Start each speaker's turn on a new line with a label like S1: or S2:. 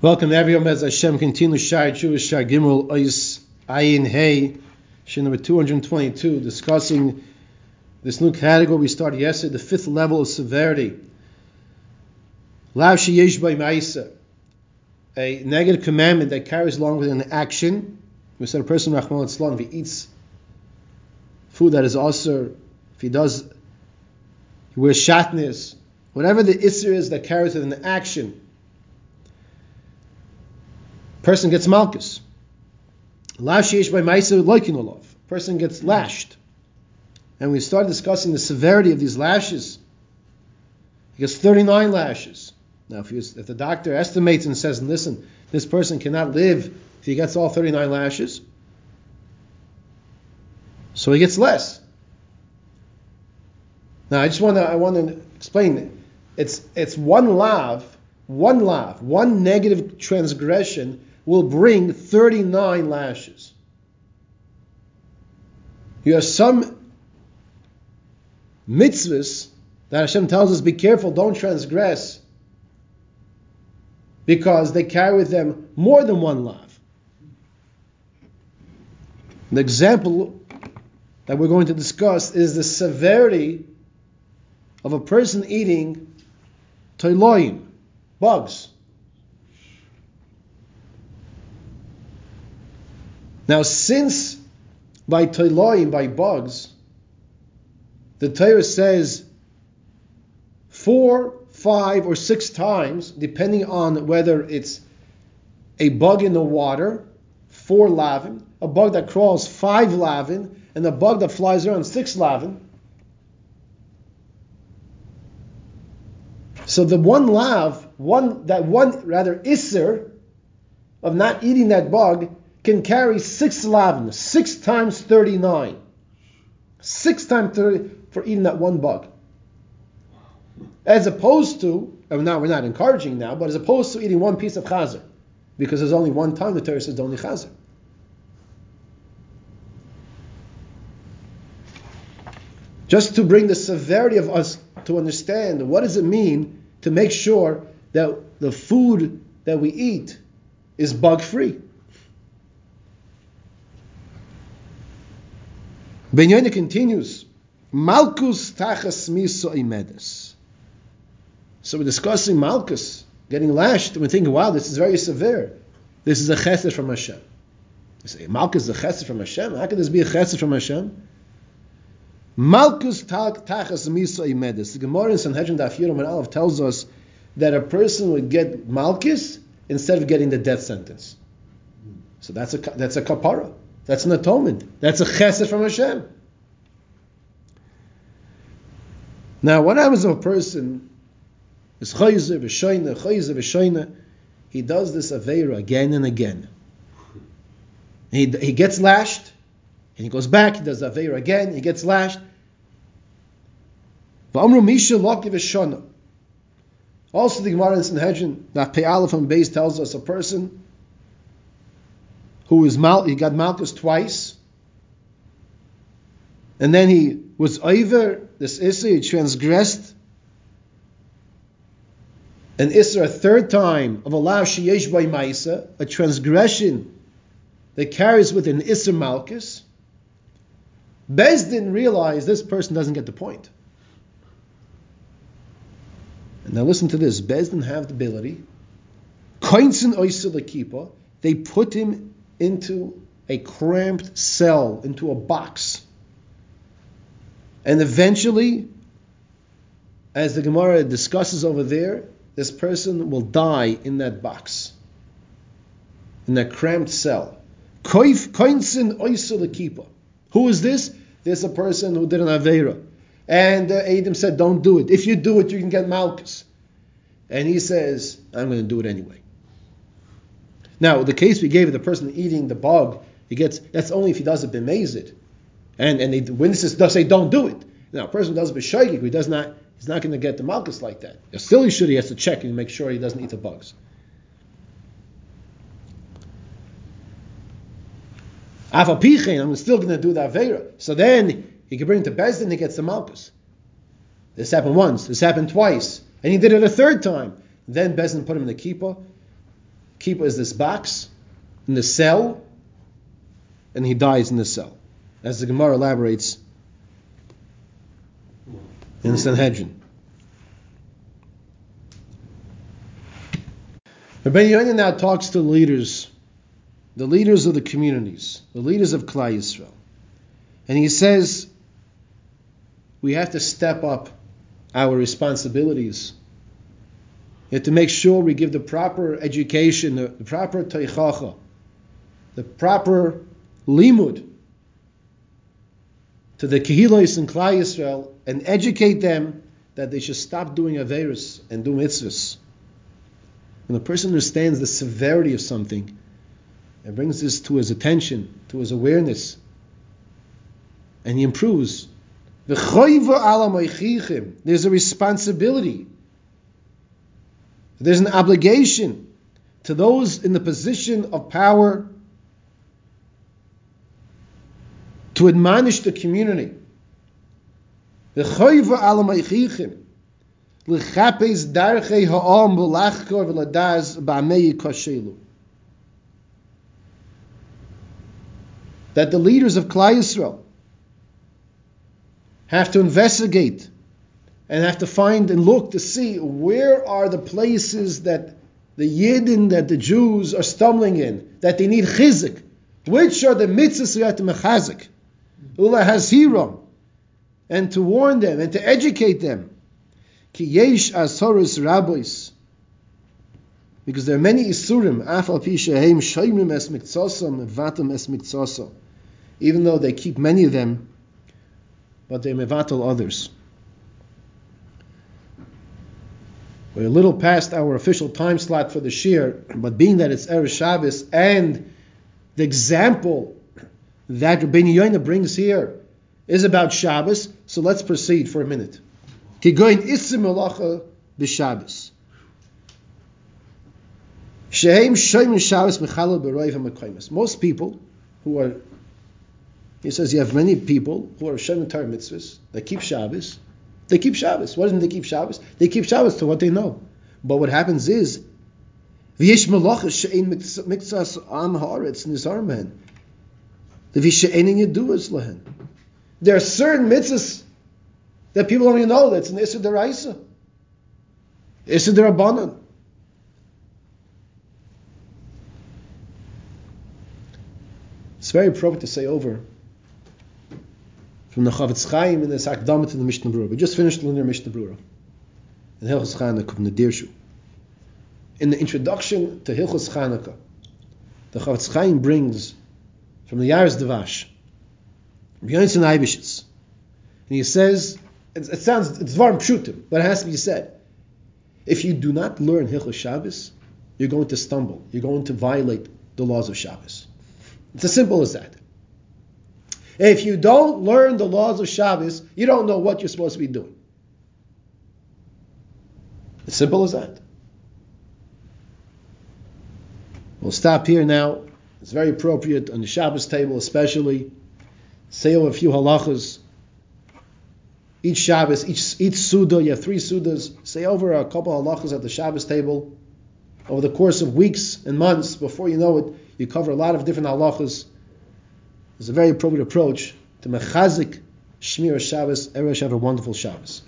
S1: Welcome everyone as Hashem continues Shai Jewish Shai Gimel Ois Ayin Hey Shin number 222 discussing this new category we started yesterday, the fifth level of severity. Lav Sheyesh By Ma'isa a negative commandment that carries along with an action. We said a person Rahman Islam, if he eats food that is also if he does he wears shatnez, whatever the isser is that carries with an action person gets malchus. Lashish by Maisa Loikinolov. Person gets lashed. And we start discussing the severity of these lashes. He gets 39 lashes. Now, if, if the doctor estimates and says, listen, this person cannot live if he gets all 39 lashes, so he gets less. Now, I just want to I want to explain. It's it's one lav, one lav, one negative transgression will bring 39 lashes. You have some mitzvahs that Hashem tells us be careful, don't transgress, because they carry with them more than one lav. The example that we're going to discuss is the severity of a person eating toiloim, bugs. Now, since by toiloim, by bugs, the Torah says four, five, or six times, depending on whether it's a bug in the water, four lavin, a bug that crawls five lavin, and a bug that flies around six lavin. So the one lav, one that one rather isser of not eating that bug can carry six lavin, six times 39. Six times 30 for eating that one bug. As opposed to, and now we're not encouraging now, but as opposed to eating one piece of chazer. Because there's only one time the Torah says the only chazer. Just to bring the severity of us to understand what does it mean to make sure that the food that we eat is bug free. Ben continues, Malkus tachas miso imedes. So we're discussing Malkus, getting lashed, and we're thinking, wow, this is very severe. This is a chesed from Hashem. You say, Malkus is a chesed from Hashem? How could this be a chesed from Hashem? Malkus tachas miso imedes. The Gemara in Sanhedrin Daf Yirah Aleph tells us that a person would get Malkus instead of getting the death sentence. So that's a that's a kapara. That's an atonement. That's a chesed from Hashem. Now, what happens if a person is chayzer v'shoyne, chayzer v'shoyne, he does this aveira again and again. He, he gets lashed, and he goes back, he does aveira again, he gets lashed. V'amru misha loki v'shona. Also, the Gemara in Sanhedrin, that Pei Aleph and Beis tells us a person who is mal, he got malchus twice, and then he was over this Isser, he transgressed an Isser a third time of Allah Sheyesh by Maisa, a transgression that carries with an Isser Malchus. Bez didn't realize this person doesn't get the point. And now listen to this. Bezdin have the ability. Coins and Oisulakipa, they put him into a cramped cell, into a box. And eventually, as the Gemara discusses over there, this person will die in that box, in that cramped cell. Who is this? This is a person who did an Avera. And uh, Adam said, Don't do it. If you do it, you can get Malchus. And he says, I'm going to do it anyway. Now, the case we gave the person eating the bug, he gets that's only if he does it b'mezid, and and the witnesses say don't do it. Now, a person who does b'shoigig, he does not, he's not going to get the malchus like that. Still, he should. He has to check and make sure he doesn't eat the bugs. Afapichin, I'm still going to do the avera. So then he can bring it to Bezdin, he gets the malchus. This happened once. This happened twice, and he did it a third time. Then Bezdin put him in the kippah, Kippur is this box in the cell, and he dies in the cell. As the Gemara elaborates in the Sanhedrin. Rabbi now talks to the leaders, the leaders of the communities, the leaders of Klal Yisrael. And he says, we have to step up our responsibilities. We have to make sure we give the proper education, the, the proper teichacha, the proper limud to the Kehilos and Klal Yisrael and educate them that they should stop doing Averis and do mitzvahs. When a person understands the severity of something and brings this to his attention, to his awareness, and he improves, there's a responsibility, there's an obligation to those in the position of power to admonish the community. That the leaders of Klal Yisrael have to investigate and have to find and look to see where are the places that the Yidden, that the Jews are stumbling in, that they need chizik. Which are the mitzvahs you have to mechazik? Ula Haziram, and to warn them and to educate them. Ki yesh asoros rabbis. Because there are many isurim, afal pi shehem shoymim es miktsosam, vatam es. Even though they keep many of them, but they mevatel others. We're a little past our official time slot for the shir, but being that it's Erev Shabbos and the example that Rabbeinu Yoina brings here is about Shabbos, so let's proceed for a minute. Kigoin isim melacha b'Shabbos. Shehem shoym Shabbos mechalel b'roiv ha'mekaymus. Most people who are, he says, you have many people who are shoym Torah mitzvahs that keep Shabbos. They keep Shabbos. Why didn't they keep Shabbos? They keep Shabbos to what they know. But what happens is, v'yesh melacha she'ein mitzvahs am haaretz nizar men. There are certain mitzvahs that people don't even know that's an Issa Deraisa. Issa Derabanan. It's very appropriate to say over from the Chofetz Chaim and the Sakdama to the Mishnah Brura. We just finished learning Mishnah Brura in Hilchos Chanukah. In the introduction to Hilchos Chanukah, the Chofetz Chaim brings from the Yaaros Devash, Björnson Eibishitz. And he says, it, it sounds, it's Varm Pshutim, but it has to be said. If you do not learn Hilchos Shabbos, you're going to stumble. You're going to violate the laws of Shabbos. It's as simple as that. If you don't learn the laws of Shabbos, you don't know what you're supposed to be doing. As simple as that. We'll stop here now. It's very appropriate on the Shabbos table, especially. Say over a few halachas. Each Shabbos, each each Suda, you have three Sudas. Say over a couple halachas at the Shabbos table. Over the course of weeks and months, before you know it, you cover a lot of different halachas. It's a very appropriate approach to mechazik Shmir Shabbos. Everyone should have a wonderful Shabbos.